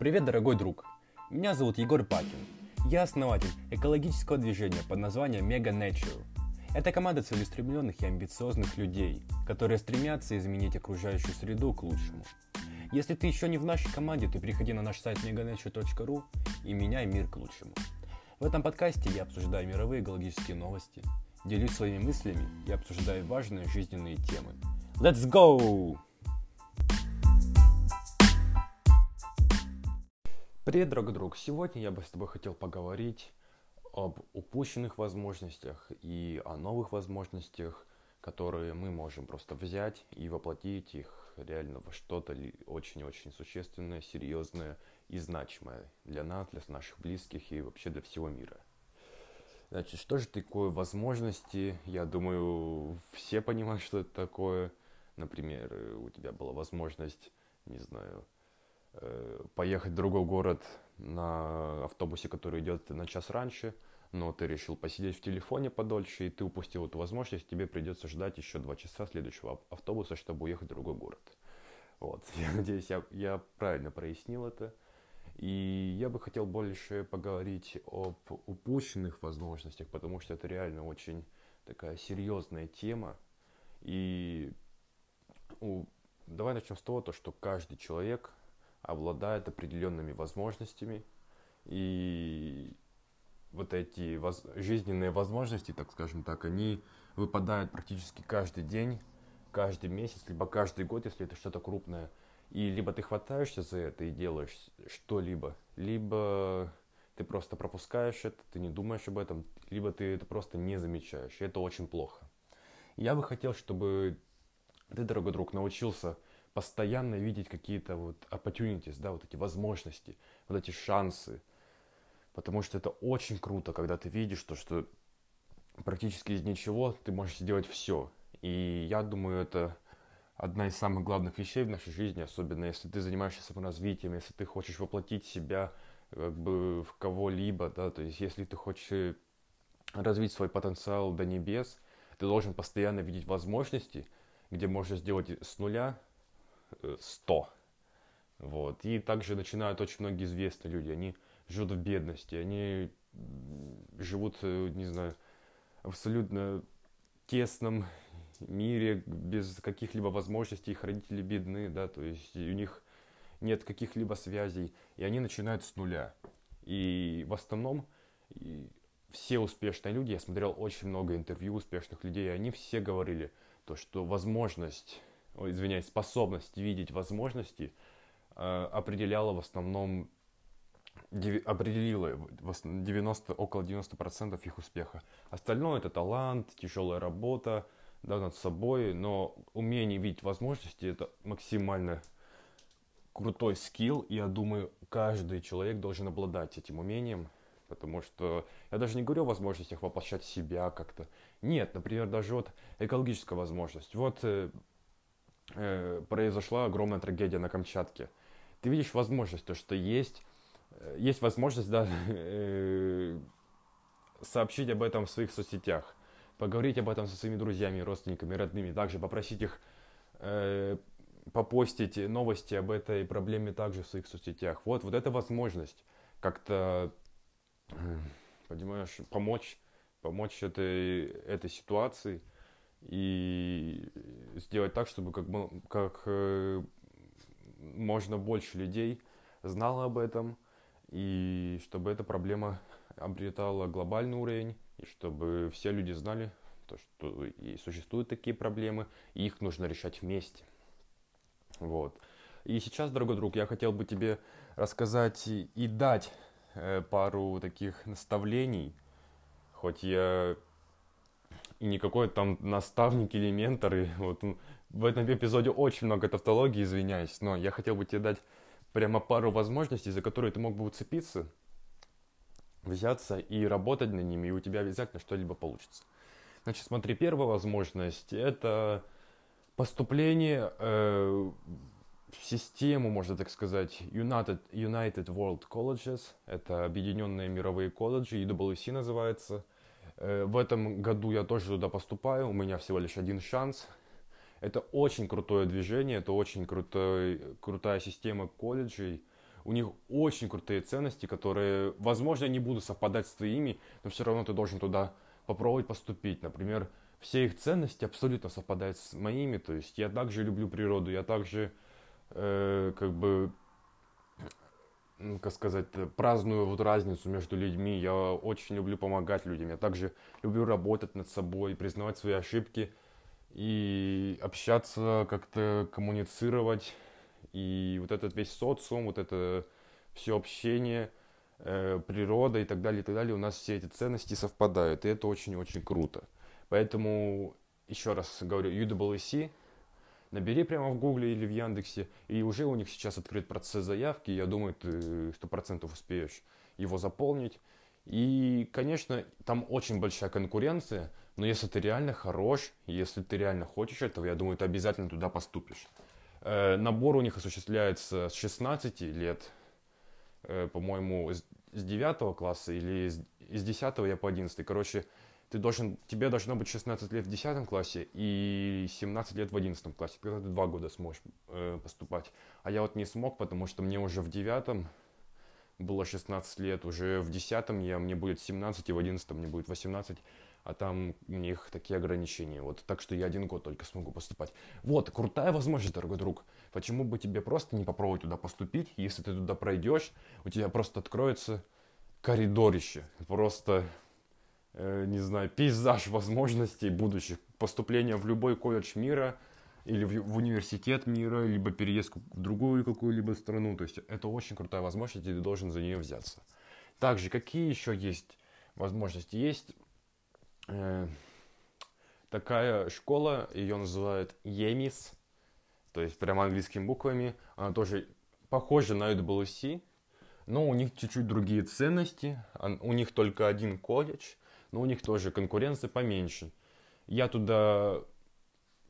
Привет, дорогой друг! Меня зовут Егор Пакин. Я основатель экологического движения под названием Mega Nature. Это команда целеустремленных и амбициозных людей, которые стремятся изменить окружающую среду к лучшему. Если ты еще не в нашей команде, то приходи на наш сайт meganature.ru и меняй мир к лучшему. В этом подкасте я обсуждаю мировые экологические новости, делюсь своими мыслями и обсуждаю важные жизненные темы. Let's go! Привет, дорогой друг! Сегодня я бы с тобой хотел поговорить об упущенных возможностях и о новых возможностях, которые мы можем просто взять и воплотить их реально во что-то очень-очень существенное, серьезное и значимое для нас, для наших близких и вообще для всего мира. Значит, что же такое возможности? Я думаю, все понимают, что это такое. Например, у тебя была возможность, не знаю, поехать в другой город на автобусе, который идет на час раньше, но ты решил посидеть в телефоне подольше, и ты упустил эту возможность, тебе придется ждать еще два часа следующего автобуса, чтобы уехать в другой город. Вот, я надеюсь, я, я правильно прояснил это. И я бы хотел больше поговорить об упущенных возможностях, потому что это реально очень такая серьезная тема. И ну, давай начнем с того, то, что каждый человек обладает определенными возможностями, и вот эти воз... жизненные возможности, так скажем так, они выпадают практически каждый день, каждый месяц, либо каждый год, если это что-то крупное. И либо ты хватаешься за это и делаешь что-либо, либо ты просто пропускаешь это, ты не думаешь об этом, либо ты это просто не замечаешь. И это очень плохо. Я бы хотел, чтобы ты, дорогой друг, научился постоянно видеть какие-то вот opportunities, да, вот эти возможности, вот эти шансы. Потому что это очень круто, когда ты видишь то, что практически из ничего ты можешь сделать все. И я думаю, это одна из самых главных вещей в нашей жизни, особенно если ты занимаешься саморазвитием, если ты хочешь воплотить себя как бы в кого-либо, да, то есть если ты хочешь развить свой потенциал до небес, ты должен постоянно видеть возможности, где можешь сделать с нуля 100. Вот. И также начинают очень многие известные люди. Они живут в бедности, они живут, э, не знаю, абсолютно тесном мире, без каких-либо возможностей, их родители бедны, да, то есть у них нет каких-либо связей, и они начинают с нуля. И в основном и все успешные люди, я смотрел очень много интервью успешных людей, и они все говорили, то, что возможность извиняюсь, способность видеть возможности э, определяла в основном определила 90, около 90% их успеха. Остальное это талант, тяжелая работа да, над собой, но умение видеть возможности это максимально крутой скилл, и я думаю, каждый человек должен обладать этим умением, потому что я даже не говорю о возможностях воплощать себя как-то. Нет, например, даже вот экологическая возможность. Вот э, произошла огромная трагедия на Камчатке. Ты видишь возможность, то, что есть, э, есть возможность да, э, сообщить об этом в своих соцсетях, поговорить об этом со своими друзьями, родственниками, родными, также попросить их э, попостить новости об этой проблеме также в своих соцсетях. Вот, вот эта возможность как-то, э, понимаешь, помочь, помочь этой, этой ситуации – и сделать так, чтобы как, как э, можно больше людей знало об этом, и чтобы эта проблема обретала глобальный уровень, и чтобы все люди знали, то, что и существуют такие проблемы, и их нужно решать вместе. Вот. И сейчас, дорогой друг, я хотел бы тебе рассказать и дать э, пару таких наставлений, хоть я и никакой там наставник или ментор. И вот в этом эпизоде очень много тавтологии, извиняюсь, но я хотел бы тебе дать прямо пару возможностей, за которые ты мог бы уцепиться, взяться и работать над ними, и у тебя обязательно что-либо получится. Значит, смотри, первая возможность – это поступление э, в систему, можно так сказать, United, United World Colleges. Это Объединенные мировые колледжи, EWC называется – Э, в этом году я тоже туда поступаю, у меня всего лишь один шанс. Это очень крутое движение, это очень крутой, крутая система колледжей. у них очень крутые ценности, которые, возможно, не будут совпадать с твоими, но все равно ты должен туда попробовать поступить. Например, все их ценности абсолютно совпадают с моими, то есть я также люблю природу, я также, э, как бы, как сказать, праздную вот разницу между людьми, я очень люблю помогать людям, я также люблю работать над собой, признавать свои ошибки и общаться, как-то коммуницировать, и вот этот весь социум, вот это все общение, э, природа и так далее, и так далее, у нас все эти ценности совпадают, и это очень-очень круто. Поэтому, еще раз говорю, UWC, набери прямо в Гугле или в Яндексе, и уже у них сейчас открыт процесс заявки, я думаю, ты сто процентов успеешь его заполнить. И, конечно, там очень большая конкуренция, но если ты реально хорош, если ты реально хочешь этого, я думаю, ты обязательно туда поступишь. Э, набор у них осуществляется с 16 лет, э, по-моему, с 9 класса или из 10 я по 11. Короче, ты должен, тебе должно быть 16 лет в 10 классе и 17 лет в 11 классе. Тогда ты два года сможешь э, поступать. А я вот не смог, потому что мне уже в 9 было 16 лет, уже в 10 я, мне будет 17, и в 11 мне будет 18 а там у них такие ограничения. Вот так что я один год только смогу поступать. Вот, крутая возможность, дорогой друг. Почему бы тебе просто не попробовать туда поступить? Если ты туда пройдешь, у тебя просто откроется коридорище. Просто, не знаю, пейзаж возможностей будущих. Поступления в любой колледж мира или в, в университет мира, либо переезд в другую какую-либо страну. То есть это очень крутая возможность, и ты должен за нее взяться. Также, какие еще есть возможности? Есть э, такая школа, ее называют EMIS, то есть прямо английскими буквами. Она тоже похожа на UWC, но у них чуть-чуть другие ценности. У них только один колледж, но у них тоже конкуренция поменьше. Я туда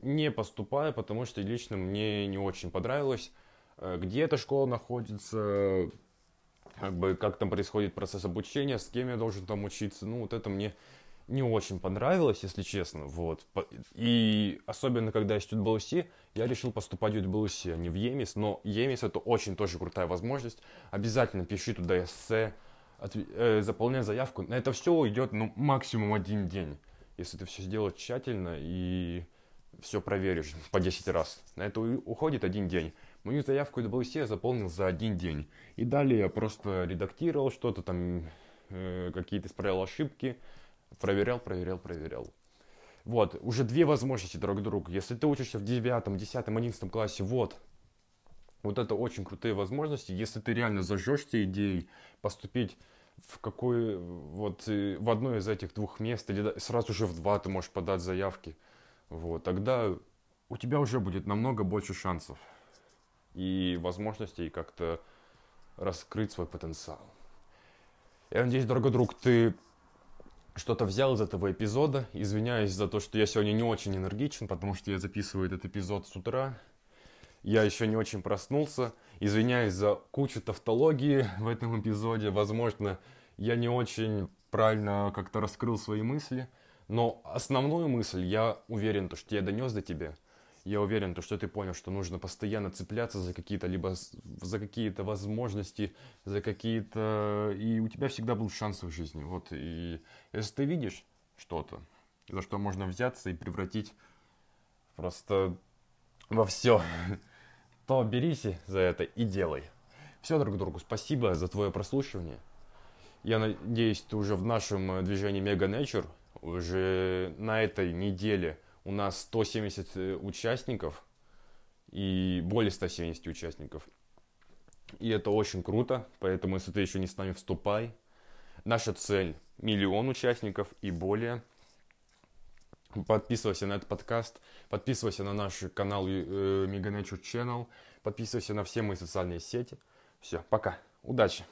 не поступаю, потому что лично мне не очень понравилось, э, где эта школа находится, как бы как там происходит процесс обучения, с кем я должен там учиться. Ну, вот это мне не очень понравилось, если честно, вот. И особенно, когда я студент БЛС, я решил поступать в БЛС, а не в ЕМИС, но ЕМИС это очень тоже крутая возможность. Обязательно пиши туда эссе, от, э, заполняй заявку. На это все уйдет, ну, максимум один день, если ты все сделаешь тщательно и все проверишь по 10 раз. На это уходит один день. Мою заявку БЛС я заполнил за один день. И далее я просто редактировал что-то там, э, какие-то исправлял ошибки, Проверял, проверял, проверял. Вот, уже две возможности, дорогой друг. Если ты учишься в девятом, десятом, одиннадцатом классе, вот, вот это очень крутые возможности. Если ты реально зажжешься идеей поступить в какой, вот, э, в одно из этих двух мест, или сразу же в два ты можешь подать заявки, вот, тогда у тебя уже будет намного больше шансов и возможностей как-то раскрыть свой потенциал. Я надеюсь, дорогой друг, ты что-то взял из этого эпизода. Извиняюсь за то, что я сегодня не очень энергичен, потому что я записываю этот эпизод с утра. Я еще не очень проснулся. Извиняюсь за кучу тавтологии в этом эпизоде. Возможно, я не очень правильно как-то раскрыл свои мысли. Но основную мысль я уверен, то, что я донес до тебя – я уверен, то, что ты понял, что нужно постоянно цепляться за какие-то либо за какие-то возможности, за какие-то... И у тебя всегда будут шансы в жизни. Вот, и если ты видишь что-то, за что можно взяться и превратить просто во все, то берись за это и делай. Все друг другу спасибо за твое прослушивание. Я надеюсь, ты уже в нашем движении Mega Nature, уже на этой неделе – у нас 170 э, участников и более 170 участников. И это очень круто, поэтому если ты еще не с нами, вступай. Наша цель – миллион участников и более. Подписывайся на этот подкаст, подписывайся на наш канал э, Channel, подписывайся на все мои социальные сети. Все, пока, удачи!